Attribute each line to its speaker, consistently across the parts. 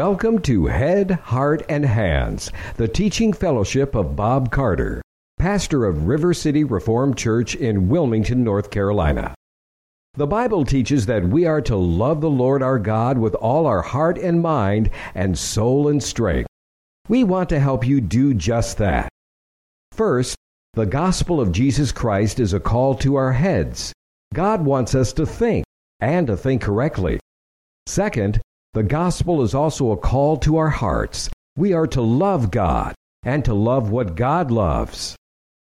Speaker 1: Welcome to Head, Heart, and Hands, the teaching fellowship of Bob Carter, pastor of River City Reformed Church in Wilmington, North Carolina. The Bible teaches that we are to love the Lord our God with all our heart and mind and soul and strength. We want to help you do just that. First, the gospel of Jesus Christ is a call to our heads. God wants us to think, and to think correctly. Second, the gospel is also a call to our hearts. We are to love God and to love what God loves.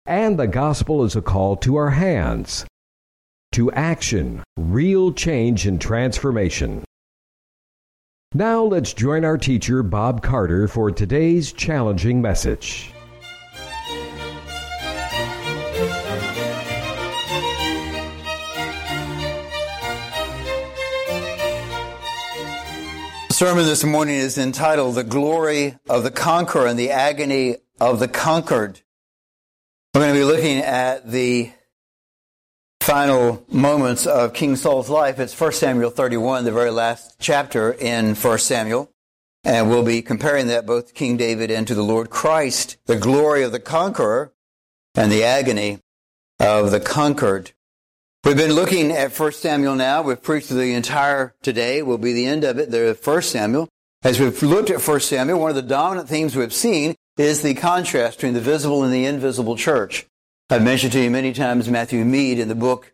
Speaker 1: And the gospel is a call to our hands, to action, real change and transformation. Now let's join our teacher, Bob Carter, for today's challenging message.
Speaker 2: Sermon this morning is entitled The Glory of the Conqueror and the Agony of the Conquered. We're going to be looking at the final moments of King Saul's life. It's 1 Samuel 31, the very last chapter in 1 Samuel. And we'll be comparing that both to King David and to the Lord Christ, the glory of the conqueror and the agony of the conquered. We've been looking at 1 Samuel now. We've preached the entire today, will be the end of it, the 1 Samuel. As we've looked at 1 Samuel, one of the dominant themes we've seen is the contrast between the visible and the invisible church. I've mentioned to you many times Matthew Mead in the book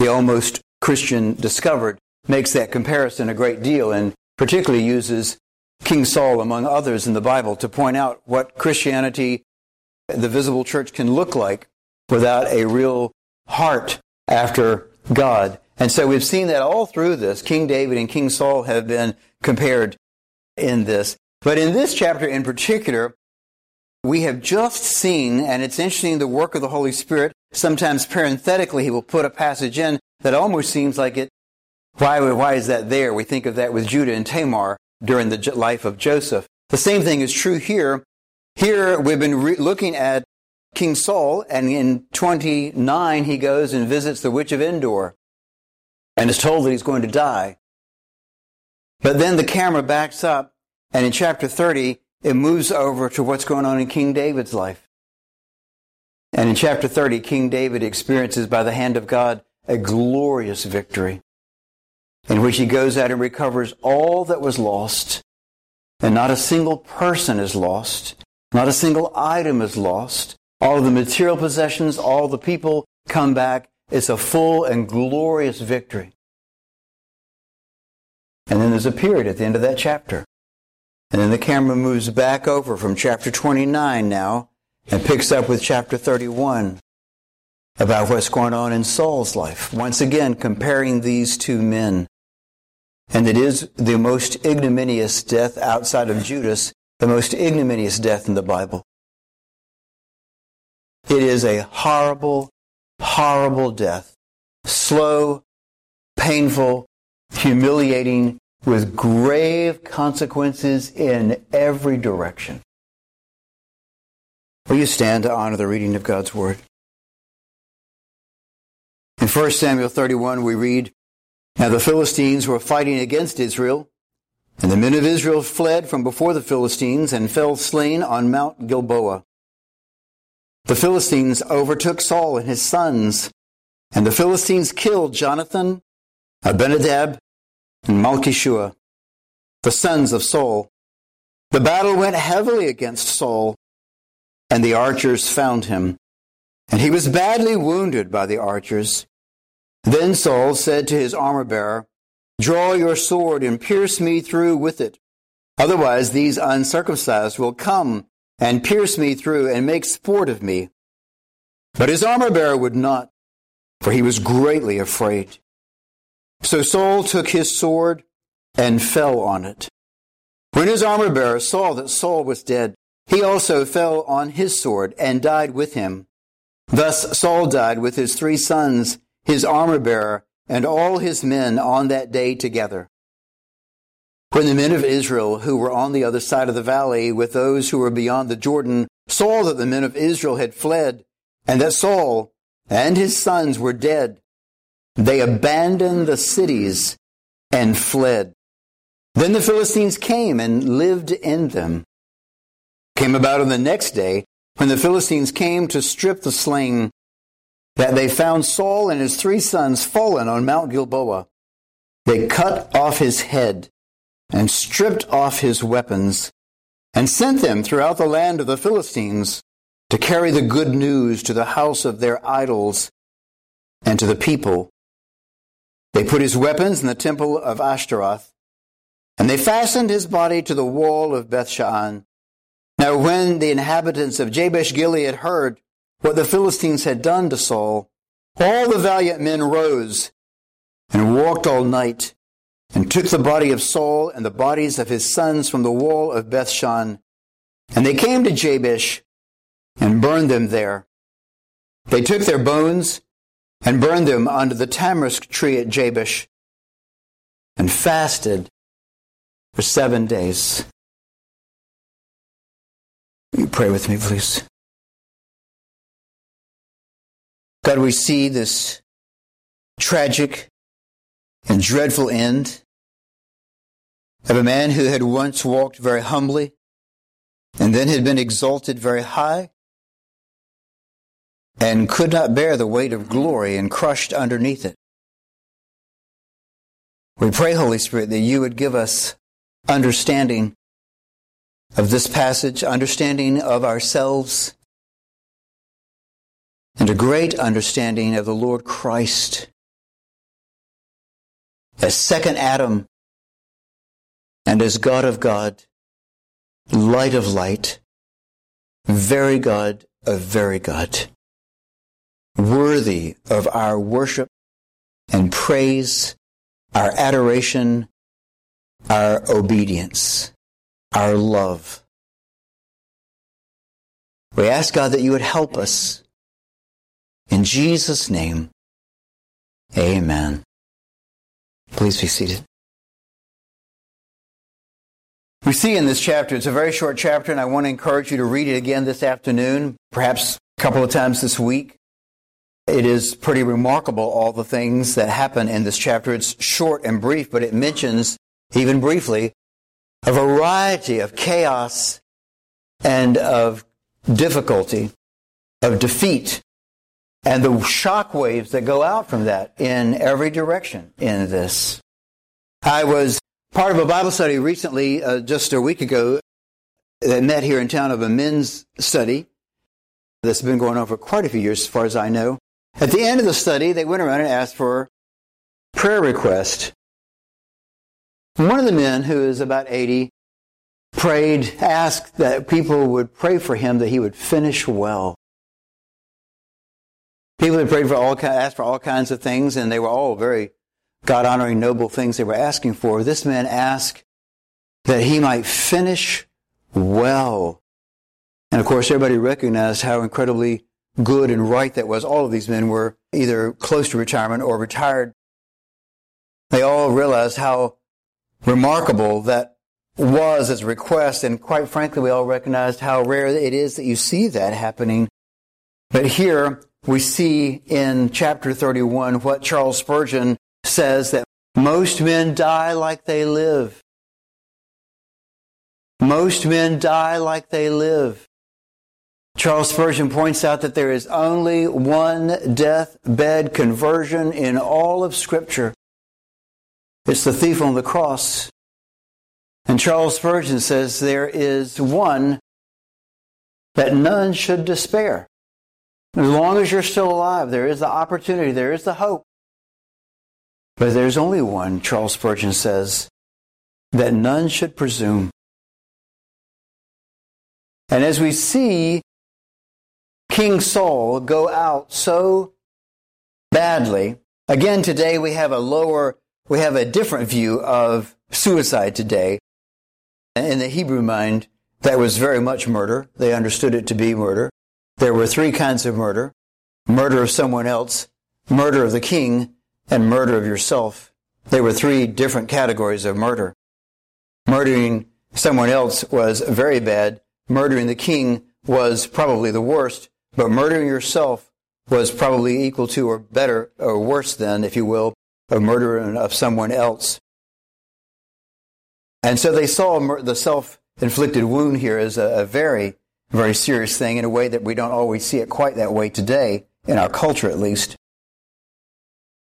Speaker 2: The Almost Christian Discovered makes that comparison a great deal and particularly uses King Saul, among others in the Bible, to point out what Christianity, the visible church, can look like without a real heart after God. And so we've seen that all through this. King David and King Saul have been compared in this. But in this chapter in particular, we have just seen, and it's interesting, the work of the Holy Spirit. Sometimes parenthetically, he will put a passage in that almost seems like it. Why, why is that there? We think of that with Judah and Tamar during the life of Joseph. The same thing is true here. Here, we've been re- looking at King Saul, and in 29 he goes and visits the witch of Endor and is told that he's going to die. But then the camera backs up, and in chapter 30, it moves over to what's going on in King David's life. And in chapter 30, King David experiences by the hand of God a glorious victory in which he goes out and recovers all that was lost. And not a single person is lost. Not a single item is lost. All the material possessions, all the people come back. It's a full and glorious victory. And then there's a period at the end of that chapter. And then the camera moves back over from chapter 29 now and picks up with chapter 31 about what's going on in Saul's life. Once again, comparing these two men. And it is the most ignominious death outside of Judas, the most ignominious death in the Bible. It is a horrible, horrible death. Slow, painful, humiliating, with grave consequences in every direction. Will you stand to honor the reading of God's Word? In 1 Samuel 31, we read, Now the Philistines were fighting against Israel, and the men of Israel fled from before the Philistines and fell slain on Mount Gilboa. The Philistines overtook Saul and his sons, and the Philistines killed Jonathan, Abinadab, and Malchishua, the sons of Saul. The battle went heavily against Saul, and the archers found him, and he was badly wounded by the archers. Then Saul said to his armor bearer, Draw your sword and pierce me through with it. Otherwise, these uncircumcised will come and pierce me through and make sport of me. But his armor bearer would not, for he was greatly afraid. So Saul took his sword and fell on it. When his armor bearer saw that Saul was dead, he also fell on his sword and died with him. Thus Saul died with his three sons, his armor bearer, and all his men on that day together. When the men of Israel who were on the other side of the valley with those who were beyond the Jordan saw that the men of Israel had fled and that Saul and his sons were dead, they abandoned the cities and fled. Then the Philistines came and lived in them. Came about on the next day when the Philistines came to strip the slain, that they found Saul and his three sons fallen on Mount Gilboa. They cut off his head and stripped off his weapons and sent them throughout the land of the Philistines to carry the good news to the house of their idols and to the people. They put his weapons in the temple of Ashtaroth, and they fastened his body to the wall of Bethshan. Now, when the inhabitants of Jabesh Gilead heard what the Philistines had done to Saul, all the valiant men rose and walked all night and took the body of Saul and the bodies of his sons from the wall of Bethshan. And they came to Jabesh and burned them there. They took their bones and burned them under the tamarisk tree at Jabesh and fasted for seven days. You pray with me, please? God, we see this tragic and dreadful end of a man who had once walked very humbly and then had been exalted very high and could not bear the weight of glory and crushed underneath it. We pray, Holy Spirit, that you would give us understanding of this passage, understanding of ourselves, and a great understanding of the Lord Christ as second Adam and as God of God, light of light, very God of very God, worthy of our worship and praise, our adoration, our obedience our love. We ask God that you would help us. In Jesus' name, amen. Please be seated. We see in this chapter, it's a very short chapter, and I want to encourage you to read it again this afternoon, perhaps a couple of times this week. It is pretty remarkable, all the things that happen in this chapter. It's short and brief, but it mentions, even briefly, a variety of chaos and of difficulty, of defeat, and the shock waves that go out from that in every direction in this. I was part of a Bible study recently, uh, just a week ago, that met here in town of a men's study that's been going on for quite a few years, as far as I know. At the end of the study, they went around and asked for prayer requests. one of the men, who is about 80, prayed, asked that people would pray for him that he would finish well. People had prayed for all, asked for all kinds of things, and they were all very God honoring, noble things they were asking for. This man asked that he might finish well. And of course, everybody recognized how incredibly good and right that was. All of these men were either close to retirement or retired. They all realized how remarkable that was as a request. And quite frankly, we all recognized how rare it is that you see that happening. But here we see in chapter 31 what Charles Spurgeon says that most men die like they live. Most men die like they live. Charles Spurgeon points out that there is only one deathbed conversion in all of Scripture. It's the thief on the cross. And Charles Spurgeon says there is one that none should despair. As long as you're still alive, there is the opportunity, there is the hope. But there's only one, Charles Spurgeon says, that none should presume. And as we see King Saul go out so badly, again today we have a lower we have a different view of suicide today. In the Hebrew mind, that was very much murder. They understood it to be murder. There were three kinds of murder murder of someone else, murder of the king, and murder of yourself. There were three different categories of murder. Murdering someone else was very bad. Murdering the king was probably the worst, but murdering yourself was probably equal to or better or worse than, if you will, a murder of someone else. And so they saw the self inflicted wound here as a, a, very, very serious thing in a way that we don't always see it quite that way today, in our culture at least.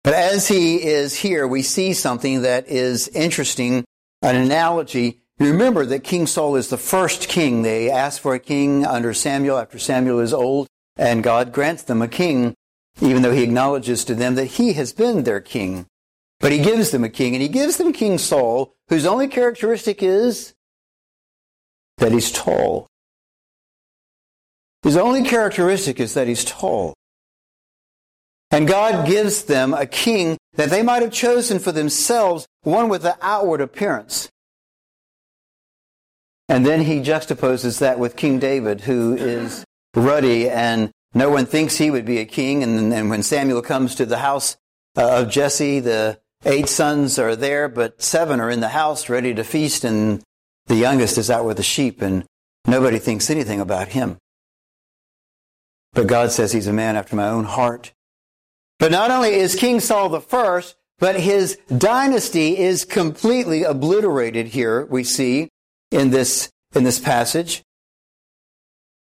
Speaker 2: But as he is here, we see something that is interesting, an analogy. Remember that King Saul is the first king. They ask for a king under Samuel after Samuel is old, and God grants them a king, even though he acknowledges to them that he has been their king. But he gives them a king, and he gives them King Saul, whose only characteristic is that he's tall. His only characteristic is that he's tall. And God gives them a king that they might have chosen for themselves, one with the outward appearance. And then he juxtaposes that with King David, who is ruddy and no one thinks he would be a king. And, and when Samuel comes to the house uh, of Jesse, the eight sons are there, but seven are in the house ready to feast, and the youngest is out with the sheep, and nobody thinks anything about him. But God says he's a man after my own heart. But not only is King Saul the first, but his dynasty is completely obliterated here, we see in this, in this passage.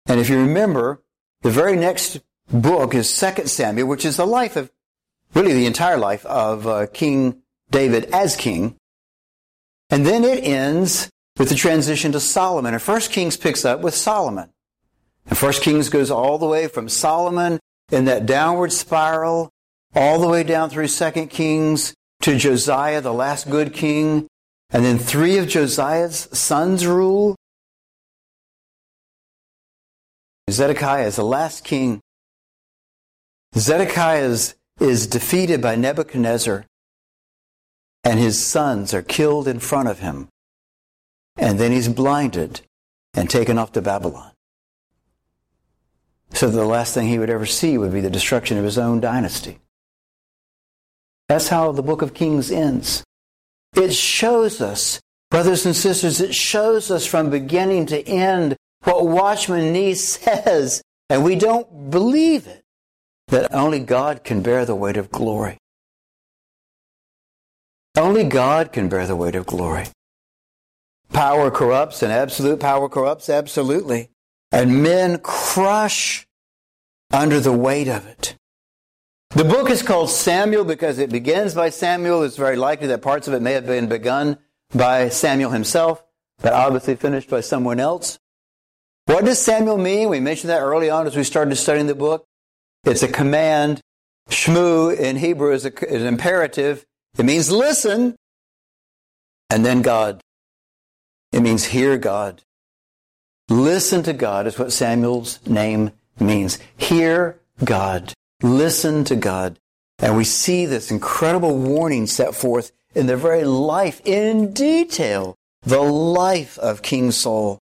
Speaker 2: And if you remember, the very next book is 2 Samuel, which is the life of, really the entire life of uh, King David as king. And then it ends with the transition to Solomon. And First Kings picks up with Solomon. And First Kings goes all the way from Solomon in that downward spiral, all the way down through Second Kings to Josiah, the last good king. And then three of Josiah's sons rule. Zedekiah is the last king. Zedekiah is, is defeated by Nebuchadnezzar, and his sons are killed in front of him. And then he's blinded and taken off to Babylon. So the last thing he would ever see would be the destruction of his own dynasty. That's how the book of Kings ends. It shows us, brothers and sisters, it shows us from beginning to end what Watchman Nee says, and we don't believe it, that only God can bear the weight of glory. Only God can bear the weight of glory. Power corrupts, and absolute power corrupts absolutely. And men crush under the weight of it. The book is called Samuel because it begins by Samuel. It's very likely that parts of it may have been begun by Samuel himself, but obviously finished by someone else. What does Samuel mean? We mentioned that early on as we started studying the book. It's a command. Shmu in Hebrew is, a, is an imperative. It means listen. And then God. It means hear God. Listen to God is what Samuel's name means. Hear God. Listen to God. And we see this incredible warning set forth in the very life, in detail, the life of King Saul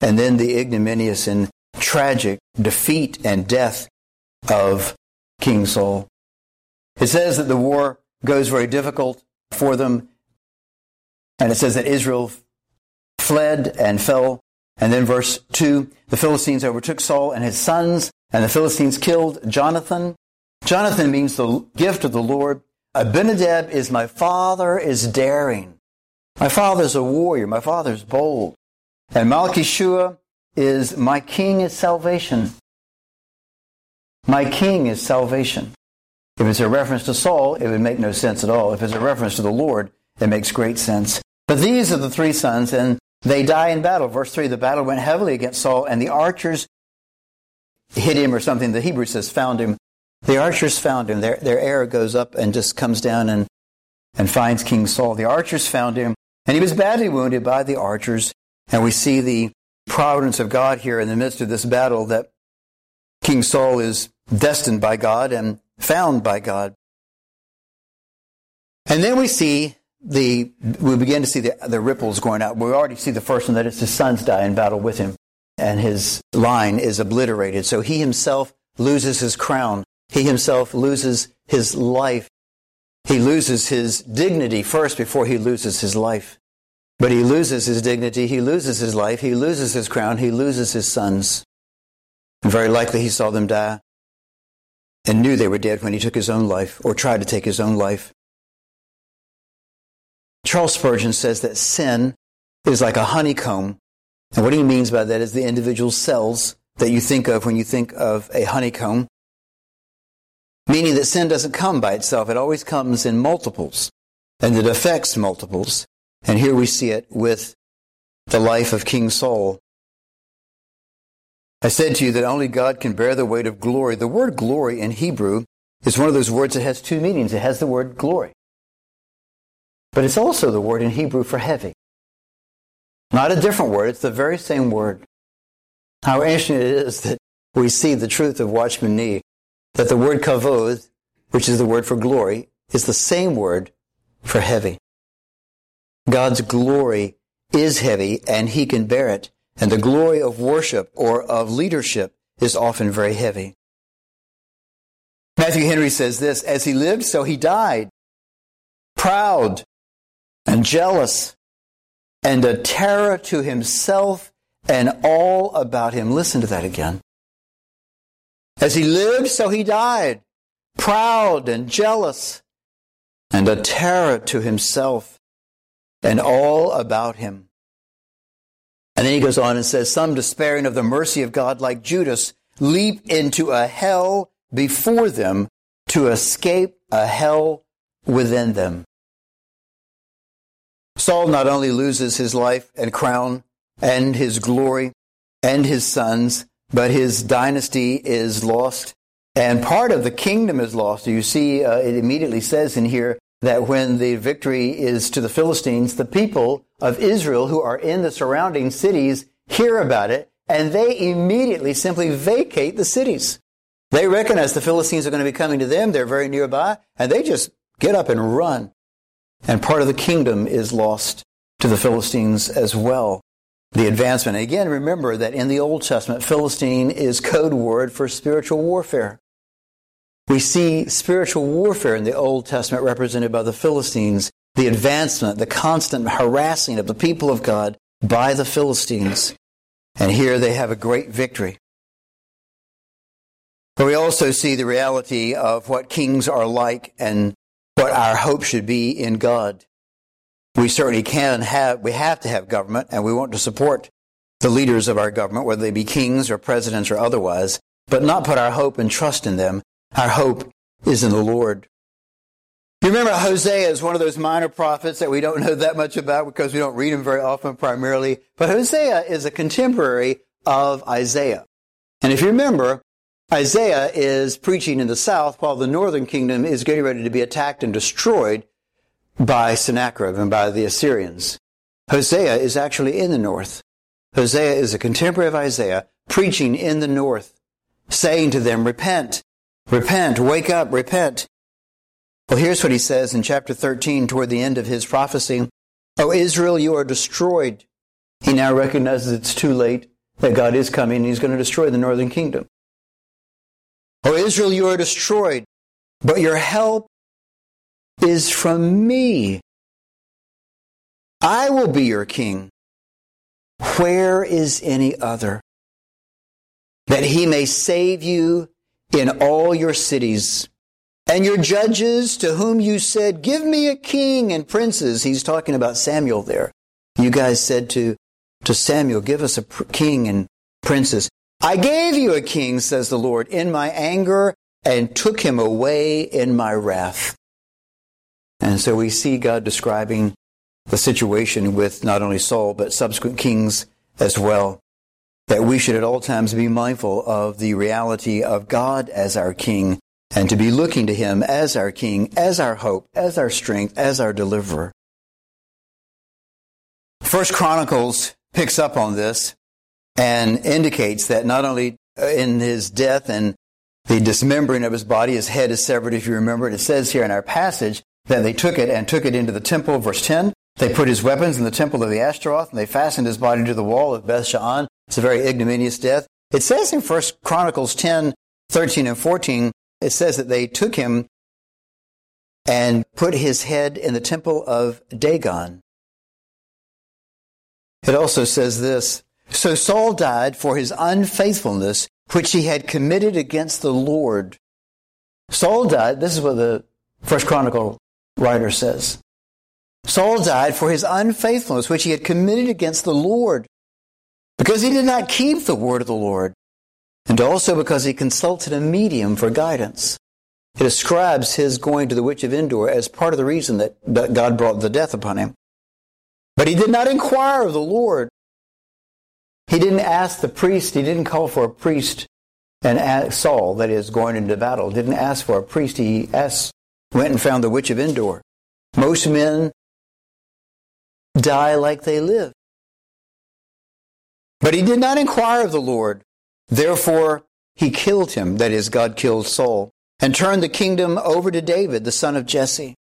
Speaker 2: and then the ignominious and tragic defeat and death of King Saul. It says that the war goes very difficult for them, and it says that Israel fled and fell. And then verse 2 the Philistines overtook Saul and his sons, and the Philistines killed Jonathan. Jonathan means the gift of the Lord. Abinadab is my father is daring. My father is a warrior. My father is bold. And Malchishua is my king is salvation. My king is salvation. If it's a reference to Saul, it would make no sense at all. If it's a reference to the Lord, it makes great sense. But these are the three sons, and they die in battle. Verse 3 the battle went heavily against Saul, and the archers hit him, or something. The Hebrew says found him. The archers found him. Their, their arrow goes up and just comes down and, and finds King Saul. The archers found him, and he was badly wounded by the archers. And we see the providence of God here in the midst of this battle that King Saul is destined by God and found by God. And then we see the, we begin to see the, the ripples going out. We already see the first one that it's his sons die in battle with him and his line is obliterated. So he himself loses his crown. He himself loses his life. He loses his dignity first before he loses his life. But he loses his dignity, he loses his life, he loses his crown, he loses his sons. And very likely he saw them die and knew they were dead when he took his own life or tried to take his own life. Charles Spurgeon says that sin is like a honeycomb. And what he means by that is the individual cells that you think of when you think of a honeycomb. Meaning that sin doesn't come by itself. It always comes in multiples. And it affects multiples. And here we see it with the life of King Saul. I said to you that only God can bear the weight of glory. The word glory in Hebrew is one of those words that has two meanings. It has the word glory, but it's also the word in Hebrew for heavy. Not a different word, it's the very same word. How interesting it is that we see the truth of Watchman Nee, that the word kavod, which is the word for glory, is the same word for heavy. God's glory is heavy and he can bear it. And the glory of worship or of leadership is often very heavy. Matthew Henry says this, as he lived, so he died. Proud and jealous and a terror to himself and all about him. Listen to that again. As he lived, so he died. Proud and jealous and a terror to himself and all about him. And then he goes on and says, Some despairing of the mercy of God, like Judas, leap into a hell before them to escape a hell within them. Saul not only loses his life and crown and his glory and his sons, but his dynasty is lost and part of the kingdom is lost. You see, uh, it immediately says in here that when the victory is to the Philistines, the people of Israel who are in the surrounding cities hear about it and they immediately simply vacate the cities. They recognize the Philistines are going to be coming to them. They're very nearby and they just get up and run. And part of the kingdom is lost to the Philistines as well. The advancement. Again, remember that in the Old Testament, Philistine is code word for spiritual warfare. We see spiritual warfare in the Old Testament represented by the Philistines, the advancement, the constant harassing of the people of God by the Philistines. And here they have a great victory. But we also see the reality of what kings are like and what our hope should be in God. We certainly can have, we have to have government and we want to support the leaders of our government, whether they be kings or presidents or otherwise, but not put our hope and trust in them our hope is in the Lord. You remember Hosea is one of those minor prophets that we don't know that much about because we don't read him very often primarily. But Hosea is a contemporary of Isaiah. And if you remember, Isaiah is preaching in the south while the northern kingdom is getting ready to be attacked and destroyed by Sennacherib and by the Assyrians. Hosea is actually in the north. Hosea is a contemporary of Isaiah preaching in the north, saying to them, repent, Repent, wake up, repent. Well, here's what he says in chapter 13 toward the end of his prophecy. O Israel, you are destroyed. He now recognizes it's too late, that God is coming and he's going to destroy the northern kingdom. Oh, Israel, you are destroyed, but your help is from me. I will be your king. Where is any other? That he may save you in all your cities. And your judges to whom you said, Give me a king and princes. He's talking about Samuel there. You guys said to, to Samuel, Give us a pr- king and princes. I gave you a king, says the Lord, in my anger and took him away in my wrath. And so we see God describing the situation with not only Saul, but subsequent kings as well that we should at all times be mindful of the reality of God as our King and to be looking to Him as our King, as our hope, as our strength, as our deliverer. First Chronicles picks up on this and indicates that not only uh, in his death and the dismembering of his body, his head is severed, if you remember. It says here in our passage that they took it and took it into the temple, verse 10. They put his weapons in the temple of the Ashtaroth, and they fastened his body to the wall of Beth Shean. It's a very ignominious death. It says in 1 Chronicles 10, 13, and 14, it says that they took him and put his head in the temple of Dagon. It also says this So Saul died for his unfaithfulness, which he had committed against the Lord. Saul died, this is what the First Chronicle writer says. Saul died for his unfaithfulness, which he had committed against the Lord, because he did not keep the word of the Lord, and also because he consulted a medium for guidance. It ascribes his going to the witch of Endor as part of the reason that, that God brought the death upon him. But he did not inquire of the Lord. He didn't ask the priest, he didn't call for a priest and Saul, that is, going into battle, didn't ask for a priest. He asked, went and found the witch of Endor. Most men die like they live. But he did not inquire of the Lord. Therefore, he killed him, that is, God killed Saul, and turned the kingdom over to David, the son of Jesse.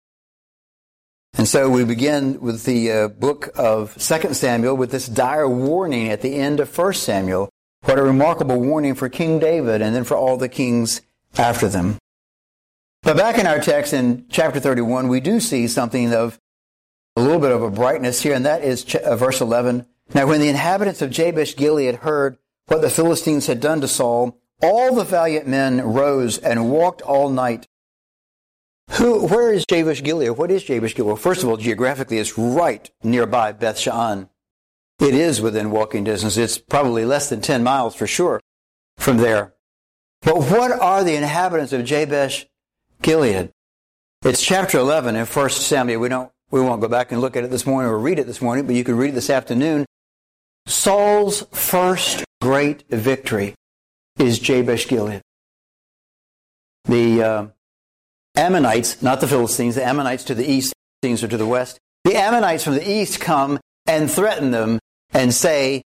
Speaker 2: And so we begin with the uh, book of 2 Samuel with this dire warning at the end of 1 Samuel what a remarkable warning for King David and then for all the kings after them. But back in our text in chapter 31, we do see something of a little bit of a brightness here, and that is uh, verse 11. Now, when the inhabitants of Jabesh Gilead heard what the Philistines had done to Saul, all the valiant men rose and walked all night. Who, where is Jabesh Gilead? What is Jabesh Gilead? Well, first of all, geographically, it's right nearby Beth Shean. It is within walking distance. It's probably less than 10 miles for sure from there. But what are the inhabitants of Jabesh Gilead? It's chapter 11 in 1 Samuel. We don't, we won't go back and look at it this morning or read it this morning, but you can read it this afternoon. Saul's first great victory is Jabesh Gilead. The uh, Ammonites, not the Philistines, the Ammonites to the east, things are to the west. The Ammonites from the east come and threaten them and say,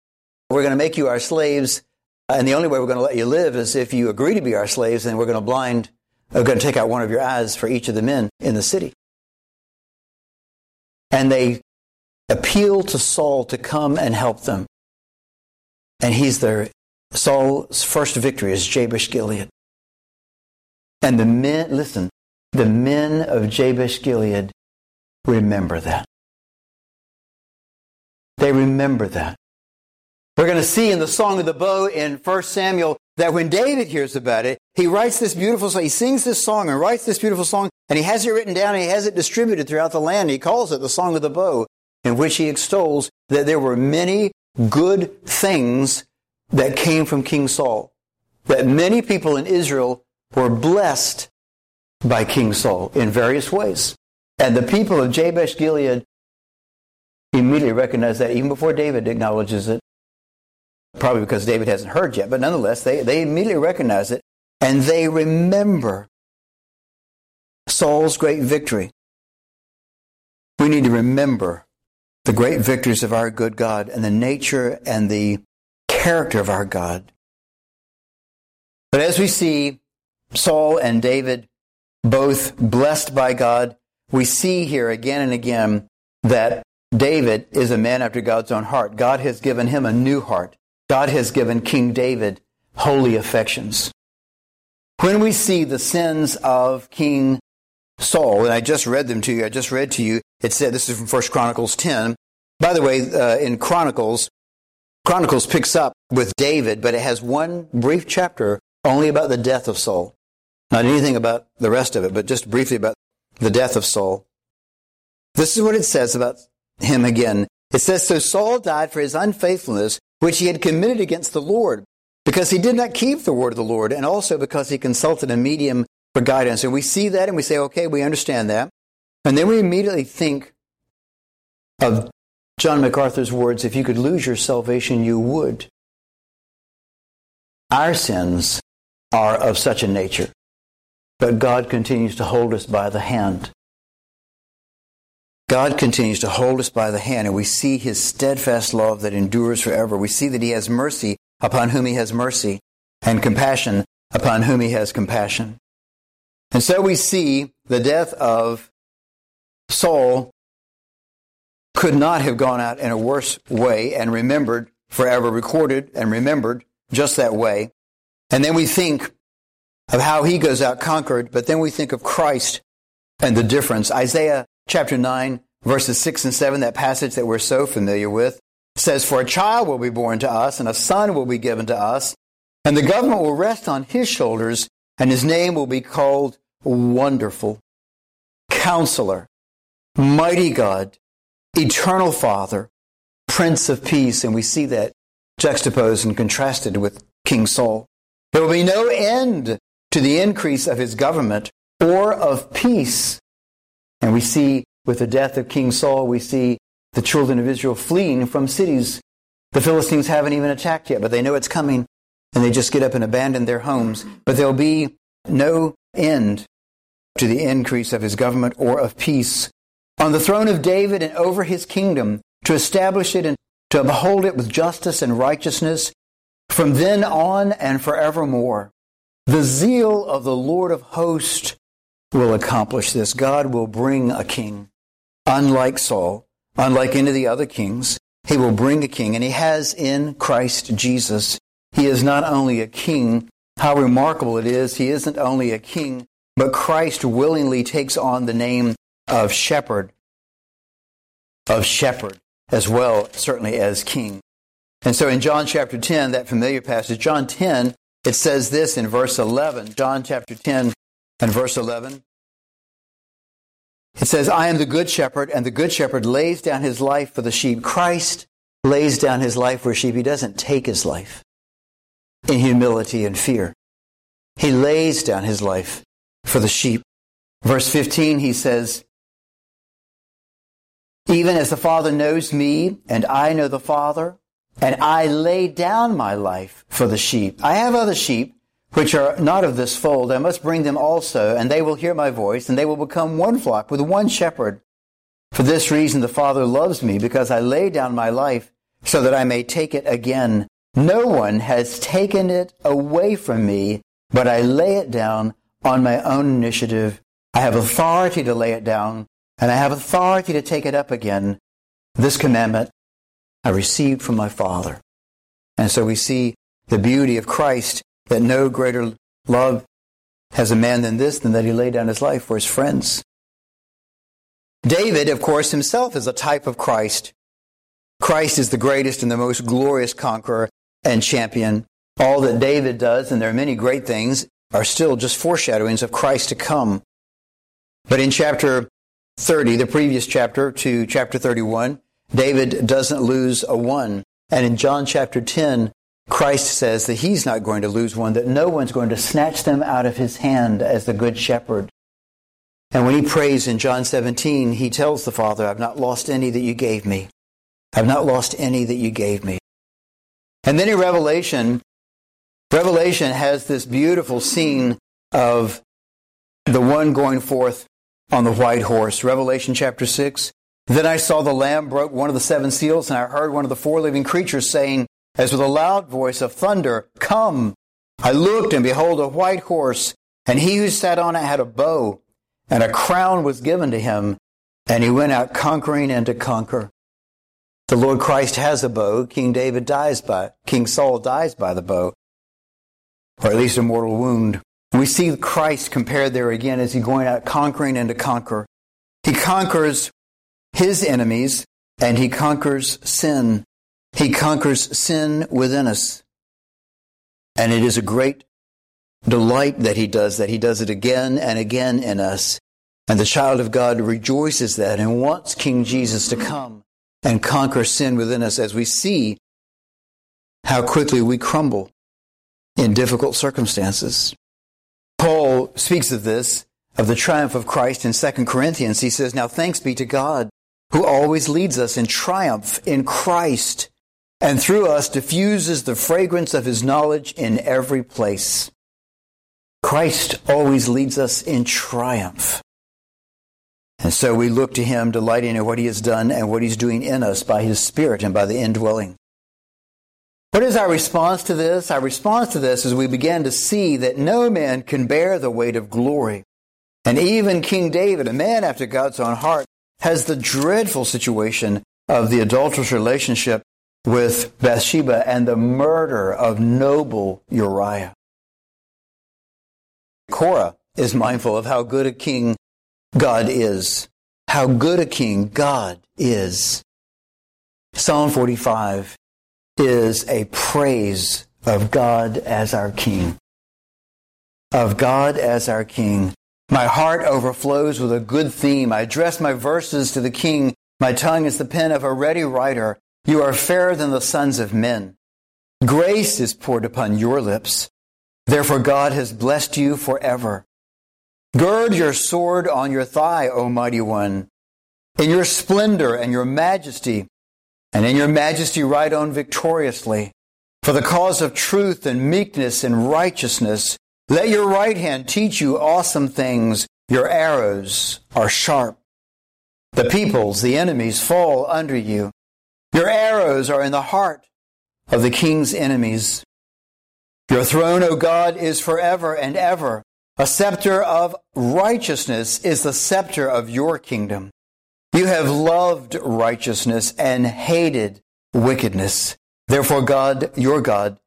Speaker 2: We're going to make you our slaves, and the only way we're going to let you live is if you agree to be our slaves, and we're going to blind, uh, we're going to take out one of your eyes for each of the men in the city. And they appeal to Saul to come and help them. And he's their Saul's first victory is Jabesh Gilead. And the men, listen, the men of Jabesh Gilead remember that. They remember that. We're going to see in the Song of the Bow in 1 Samuel that when David hears about it, he writes this beautiful song. He sings this song and writes this beautiful song, and he has it written down and he has it distributed throughout the land. He calls it the Song of the Bow, in which he extols that there were many good things that came from King Saul. That many people in Israel were blessed by King Saul in various ways. And the people of Jabesh Gilead immediately recognize that even before David acknowledges it, probably because David hasn't heard yet, but nonetheless, they, they immediately recognize it and they remember Saul's great victory. We need to remember the great victories of our good God and the nature and the character of our God. But as we see Saul and David both blessed by God, we see here again and again that David is a man after God's own heart. God has given him a new heart. God has given King David holy affections. When we see the sins of King Saul, and I just read them to you, I just read to you, it said, this is from 1 Chronicles 10. By the way, uh, in Chronicles, Chronicles picks up with David, but it has one brief chapter only about the death of Saul. Not anything about the rest of it, but just briefly about the death of Saul. This is what it says about him again. It says, So Saul died for his unfaithfulness, which he had committed against the Lord, because he did not keep the word of the Lord, and also because he consulted a medium for guidance. And we see that and we say, okay, we understand that. And then we immediately think of John MacArthur's words if you could lose your salvation, you would. Our sins are of such a nature, but God continues to hold us by the hand. God continues to hold us by the hand, and we see his steadfast love that endures forever. We see that he has mercy upon whom he has mercy, and compassion upon whom he has compassion. And so we see the death of Saul could not have gone out in a worse way and remembered forever, recorded and remembered just that way. And then we think of how he goes out conquered, but then we think of Christ and the difference. Isaiah chapter 9, verses 6 and 7, that passage that we're so familiar with, says, For a child will be born to us, and a son will be given to us, and the government will rest on his shoulders, and his name will be called Wonderful, Counselor, Mighty God, eternal Father, Prince of Peace, and we see that juxtaposed and contrasted with King Saul. There will be no end to the increase of his government or of peace. And we see with the death of King Saul, we see the children of Israel fleeing from cities. The Philistines haven't even attacked yet, but they know it's coming, and they just get up and abandon their homes. But there'll be no end to the increase of his government or of peace. On the throne of David and over his kingdom, to establish it and to uphold it with justice and righteousness from then on and forevermore. The zeal of the Lord of hosts will accomplish this. God will bring a king, unlike Saul, unlike any of the other kings. He will bring a king, and he has in Christ Jesus. He is not only a king, how remarkable it is, he isn't only a king, but Christ willingly takes on the name of shepherd, of shepherd, as well, certainly as king. And so in John chapter 10, that familiar passage, John 10, it says this in verse 11. John chapter 10 and verse 11. It says, I am the good shepherd, and the good shepherd lays down his life for the sheep. Christ lays down his life for sheep. He doesn't take his life in humility and fear. He lays down his life for the sheep. Verse 15, he says, Even as the Father knows me, and I know the Father, and I lay down my life for the sheep. I have other sheep which are not of this fold. I must bring them also, and they will hear my voice, and they will become one flock with one shepherd. For this reason the Father loves me, because I lay down my life so that I may take it again. No one has taken it away from me, but I lay it down on my own initiative. I have authority to lay it down, and I have authority to take it up again. This commandment I received from my Father. And so we see the beauty of Christ that no greater love has a man than this, than that he laid down his life for his friends. David, of course, himself is a type of Christ. Christ is the greatest and the most glorious conqueror and champion. All that David does, and there are many great things, are still just foreshadowings of Christ to come. But in chapter 30, the previous chapter to chapter 31, David doesn't lose a one. And in John chapter 10, Christ says that he's not going to lose one, that no one's going to snatch them out of his hand as the good shepherd. And when he prays in John 17, he tells the Father, I've not lost any that you gave me. I've not lost any that you gave me. And then in Revelation, Revelation has this beautiful scene of the one going forth on the white horse. Revelation chapter 6. Then I saw the Lamb broke one of the seven seals, and I heard one of the four living creatures saying, as with a loud voice of thunder, Come! I looked, and behold, a white horse, and he who sat on it had a bow, and a crown was given to him, and he went out conquering and to conquer. The Lord Christ has a bow. King David dies by, King Saul dies by the bow, or at least a mortal wound. We see Christ compared there again as he going out conquering and to conquer. He conquers his enemies and he conquers sin. He conquers sin within us. And it is a great delight that he does that. He does it again and again in us. And the child of God rejoices that and wants King Jesus to come and conquer sin within us as we see how quickly we crumble in difficult circumstances. Paul speaks of this, of the triumph of Christ in 2 Corinthians. He says, Now thanks be to God who always leads us in triumph in Christ and through us diffuses the fragrance of his knowledge in every place. Christ always leads us in triumph. And so we look to him, delighting in what he has done and what he's doing in us by his Spirit and by the indwelling. What is our response to this? Our response to this is we begin to see that no man can bear the weight of glory. And even King David, a man after God's own heart, has the dreadful situation of the adulterous relationship with Bathsheba and the murder of noble Uriah. Korah is mindful of how good a king God is. How good a king God is. Psalm 45 is a praise of God as our king. Of God as our king. My heart overflows with a good theme. I address my verses to the king My tongue is the pen of a ready writer. You are fairer than the sons of men. Grace is poured upon your lips. Therefore God has blessed you forever. Gird your sword on your thigh, O mighty one. In your splendor and your majesty, and in your majesty ride on victoriously. For the cause of truth and meekness and righteousness, let your right hand teach you awesome things. Your arrows are sharp. The peoples, the enemies, fall under you. Your arrows are in the heart of the king's enemies. Your throne, O God, is forever and ever. A scepter of righteousness is the scepter of your kingdom. You have loved righteousness and hated wickedness. Therefore, God, your God,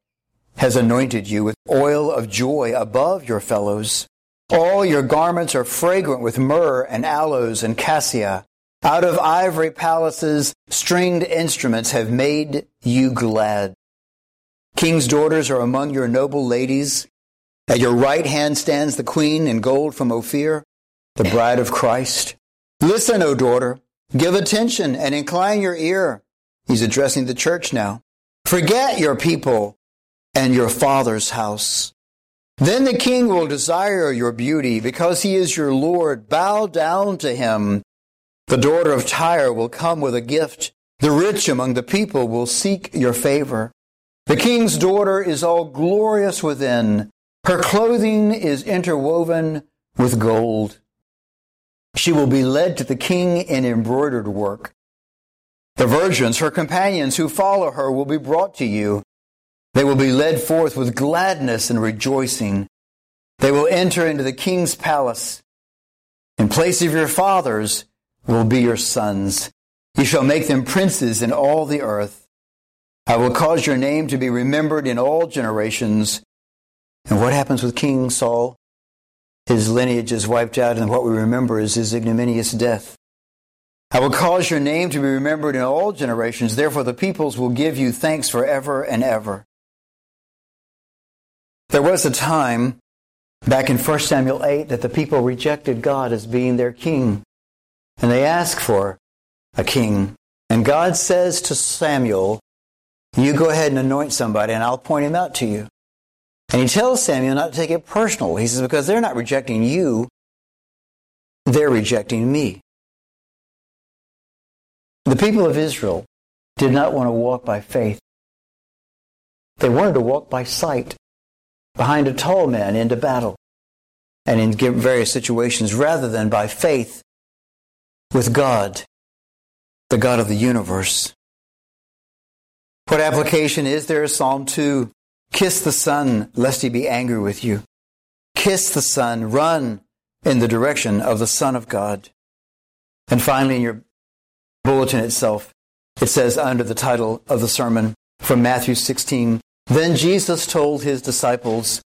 Speaker 2: has anointed you with oil of joy above your fellows. All your garments are fragrant with myrrh and aloes and cassia. Out of ivory palaces, stringed instruments have made you glad. King's daughters are among your noble ladies. At your right hand stands the queen in gold from Ophir, the bride of Christ. Listen, O daughter, give attention and incline your ear. He's addressing the church now. Forget your people and your father's house. Then the king will desire your beauty because he is your Lord. Bow down to him. The daughter of Tyre will come with a gift. The rich among the people will seek your favor. The king's daughter is all glorious within. Her clothing is interwoven with gold. She will be led to the king in embroidered work. The virgins, her companions who follow her, will be brought to you. They will be led forth with gladness and rejoicing. They will enter into the king's palace. In place of your fathers will be your sons. You shall make them princes in all the earth. I will cause your name to be remembered in all generations. And what happens with King Saul? His lineage is wiped out, and what we remember is his ignominious death. I will cause your name to be remembered in all generations. Therefore, the peoples will give you thanks forever and ever. There was a time back in 1 Samuel 8 that the people rejected God as being their king. And they asked for a king. And God says to Samuel, You go ahead and anoint somebody, and I'll point him out to you. And he tells Samuel not to take it personal. He says, Because they're not rejecting you, they're rejecting me. The people of Israel did not want to walk by faith. They wanted to walk by sight behind a tall man into battle and in various situations rather than by faith with God, the God of the universe. What application is there? Psalm 2 Kiss the Son, lest he be angry with you. Kiss the Son, run in the direction of the Son of God. And finally, in your bulletin itself, it says under the title of the sermon from Matthew 16 Then Jesus told his disciples,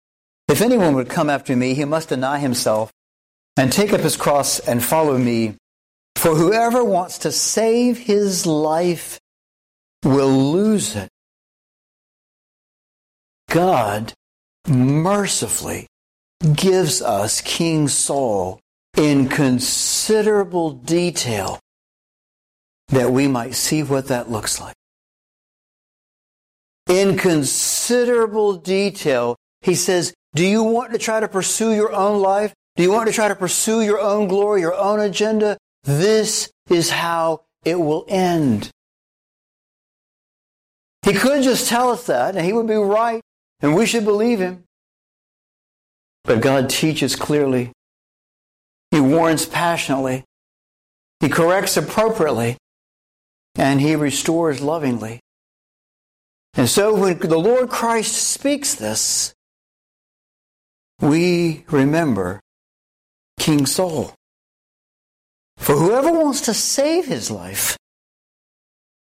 Speaker 2: If anyone would come after me, he must deny himself and take up his cross and follow me. For whoever wants to save his life will lose it. God mercifully gives us King Saul in considerable detail that we might see what that looks like. In considerable detail, he says, Do you want to try to pursue your own life? Do you want to try to pursue your own glory, your own agenda? This is how it will end. He could just tell us that, and he would be right, and we should believe him. But God teaches clearly. He warns passionately. He corrects appropriately and he restores lovingly. And so when the Lord Christ speaks this, we remember King Saul. For whoever wants to save his life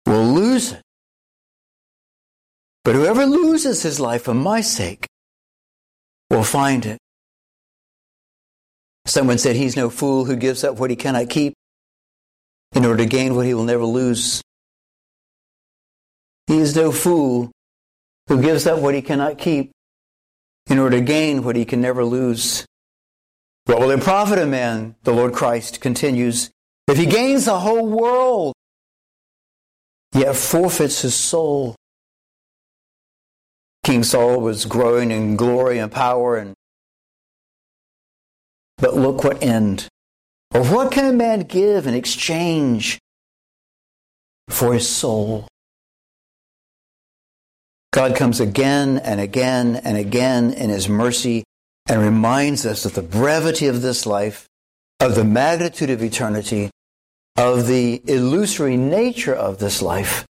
Speaker 2: will lose it. But whoever loses his life for my sake will find it. Someone said he's no fool who gives up what he cannot keep in order to gain what he will never lose. He is no fool who gives up what he cannot keep in order to gain what he can never lose. What will it profit a man, the Lord Christ continues, if he gains the whole world yet forfeits his soul. King Saul was growing in glory and power and but look what end. Or what can a man give in exchange for his soul? God comes again and again and again in his mercy and reminds us of the brevity of this life, of the magnitude of eternity, of the illusory nature of this life,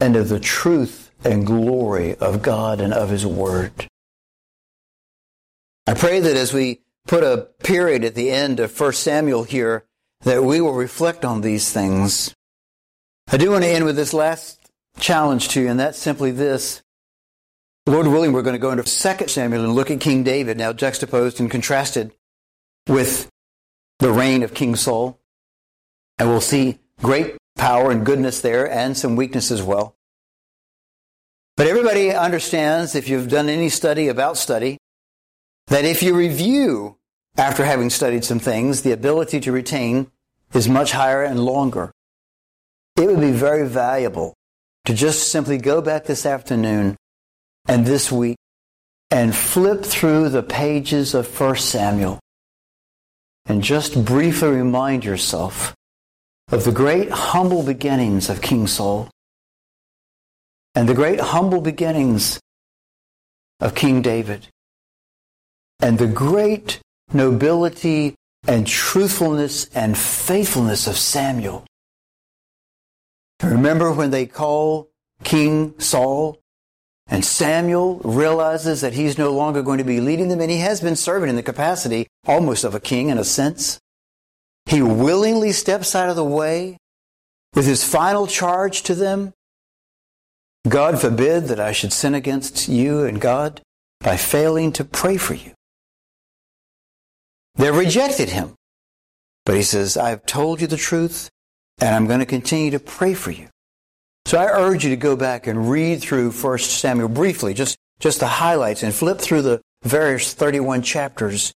Speaker 2: and of the truth and glory of God and of his word. I pray that as we put a period at the end of 1 Samuel here, that we will reflect on these things. I do want to end with this last challenge to you, and that's simply this. Lord willing, we're going to go into 2 Samuel and look at King David, now juxtaposed and contrasted with the reign of King Saul. And we'll see great power and goodness there and some weakness as well. But everybody understands, if you've done any study about study, that if you review after having studied some things, the ability to retain is much higher and longer. It would be very valuable to just simply go back this afternoon and this week and flip through the pages of 1 Samuel and just briefly remind yourself of the great humble beginnings of King Saul and the great humble beginnings of King David and the great nobility and truthfulness and faithfulness of Samuel. Remember when they call King Saul and Samuel realizes that he's no longer going to be leading them and he has been serving in the capacity almost of a king in a sense. He willingly steps out of the way with his final charge to them. God forbid that I should sin against you and God by failing to pray for you. They rejected him. But he says, I've told you the truth, and I'm going to continue to pray for you. So I urge you to go back and read through 1 Samuel briefly, just, just the highlights, and flip through the various 31 chapters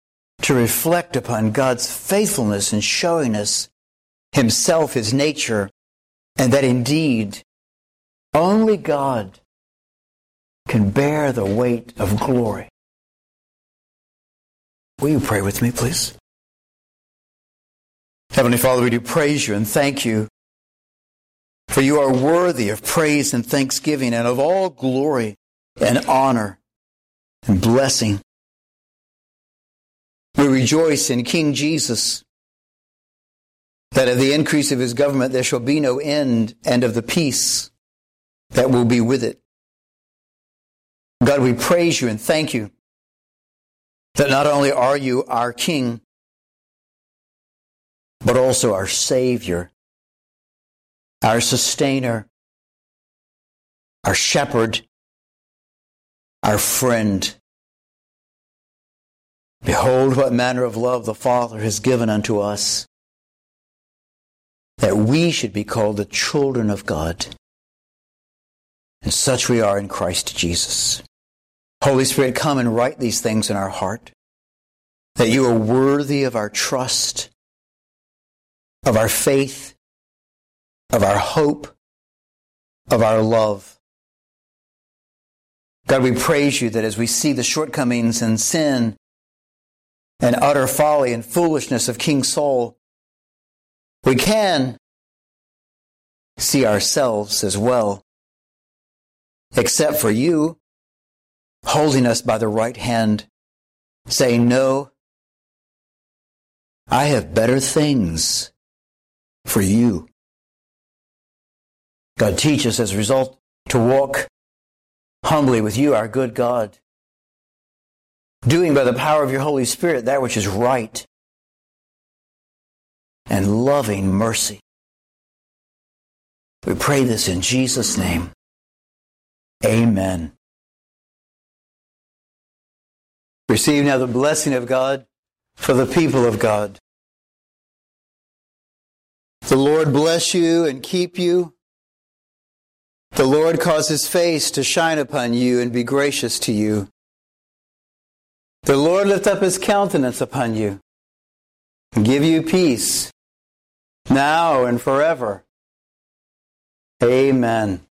Speaker 2: to reflect upon God's faithfulness in showing us himself, his nature, and that indeed only God can bear the weight of glory. Will you pray with me, please? Heavenly Father, we do praise you and thank you, for you are worthy of praise and thanksgiving and of all glory and honor and blessing. We rejoice in King Jesus, that of the increase of his government there shall be no end, and of the peace that will be with it. God, we praise you and thank you that not only are you our King, but also our Savior, our Sustainer, our Shepherd, our friend. Behold, what manner of love the Father has given unto us, that we should be called the children of God. And such we are in Christ Jesus. Holy Spirit, come and write these things in our heart. That you are worthy of our trust, of our faith, of our hope, of our love. God, we praise you that as we see the shortcomings and sin and utter folly and foolishness of King Saul, we can see ourselves as well, except for you holding us by the right hand, saying, No, I have better things for you. God, teach us as a result to walk humbly with you, our good God, doing by the power of your Holy Spirit that which is right and loving mercy. We pray this in Jesus' name. Amen. Receive now the blessing of God for the people of God. The Lord bless you and keep you. The Lord cause his face to shine upon you and be gracious to you. The Lord lift up his countenance upon you and give you peace now and forever.
Speaker 3: Amen.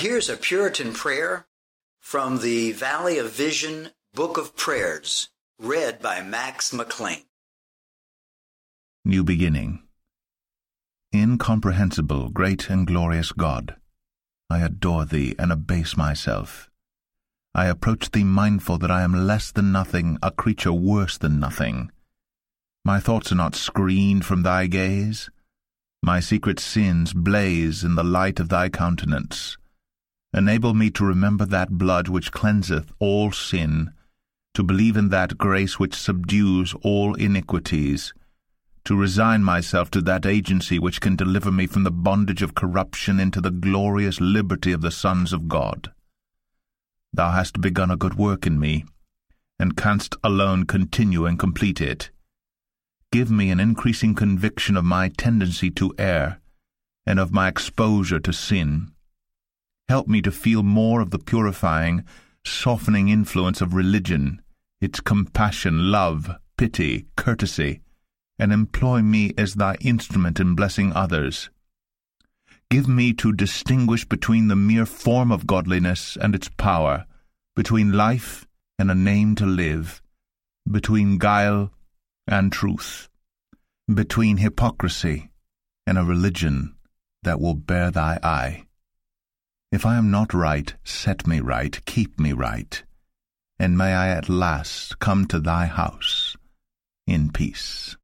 Speaker 2: Here's a Puritan prayer from the Valley of Vision Book of Prayers, read by Max McLean.
Speaker 4: New Beginning. Incomprehensible, great and glorious God, I adore thee and abase myself. I approach thee mindful that I am less than nothing, a creature worse than nothing. My thoughts are not screened from thy gaze. My secret sins blaze in the light of thy countenance. Enable me to remember that blood which cleanseth all sin, to believe in that grace which subdues all iniquities, to resign myself to that agency which can deliver me from the bondage of corruption into the glorious liberty of the sons of God. Thou hast begun a good work in me, and canst alone continue and complete it. Give me an increasing conviction of my tendency to err, and of my exposure to sin. Help me to feel more of the purifying, softening influence of religion, its compassion, love, pity, courtesy, and employ me as thy instrument in blessing others. Give me to distinguish between the mere form of godliness and its power, between life and a name to live, between guile and truth, between hypocrisy and a religion that will bear thy eye. If I am not right, set me right, keep me right, and may I at last come to thy house in peace.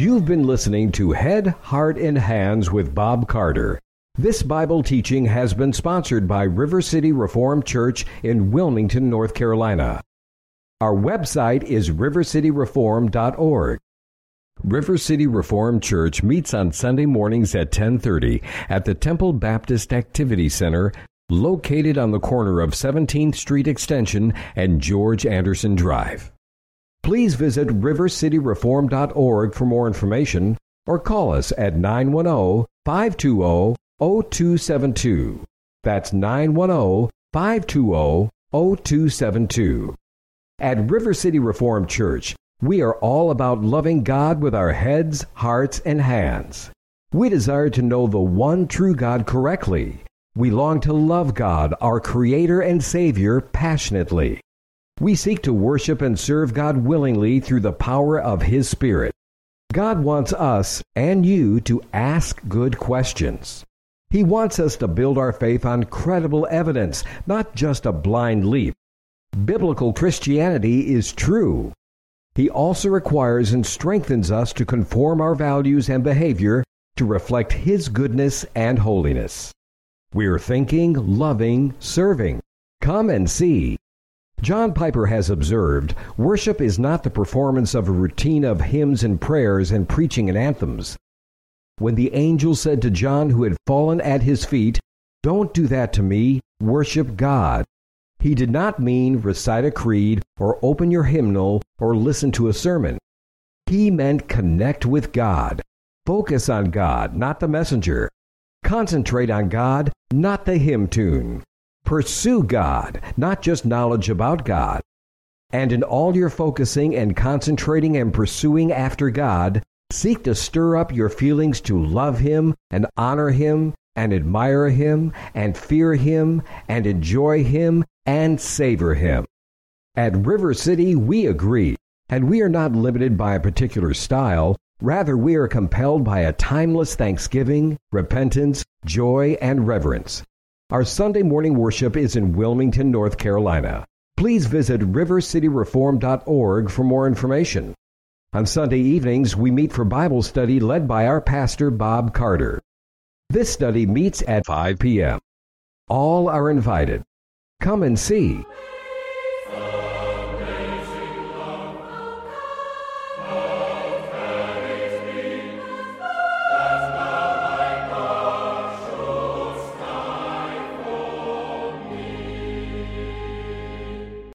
Speaker 1: You've been listening to Head, Heart, and Hands with Bob Carter. This Bible teaching has been sponsored by River City Reformed Church in Wilmington, North Carolina. Our website is rivercityreform.org. River City Reformed Church meets on Sunday mornings at 10:30 at the Temple Baptist Activity Center located on the corner of 17th Street Extension and George Anderson Drive. Please visit rivercityreform.org for more information or call us at 910-520-0272. That's 910-520-0272. At River City Reformed Church, we are all about loving God with our heads, hearts, and hands. We desire to know the one true God correctly. We long to love God, our Creator and Savior, passionately. We seek to worship and serve God willingly through the power of His Spirit. God wants us and you to ask good questions. He wants us to build our faith on credible evidence, not just a blind leap. Biblical Christianity is true. He also requires and strengthens us to conform our values and behavior to reflect His goodness and holiness. We're thinking, loving, serving. Come and see. John Piper has observed worship is not the performance of a routine of hymns and prayers and preaching and anthems. When the angel said to John, who had fallen at his feet, Don't do that to me, worship God, he did not mean recite a creed or open your hymnal or listen to a sermon. He meant connect with God. Focus on God, not the messenger. Concentrate on God, not the hymn tune. Pursue God, not just knowledge about God. And in all your focusing and concentrating and pursuing after God, seek to stir up your feelings to love Him and honor Him and admire Him and fear Him and enjoy Him and savor Him. At River City, we agree, and we are not limited by a particular style. Rather, we are compelled by a timeless thanksgiving, repentance, joy, and reverence. Our Sunday morning worship is in Wilmington, North Carolina. Please visit rivercityreform.org for more information. On Sunday evenings, we meet for Bible study led by our pastor, Bob Carter. This study meets at 5 p.m. All are invited. Come and see.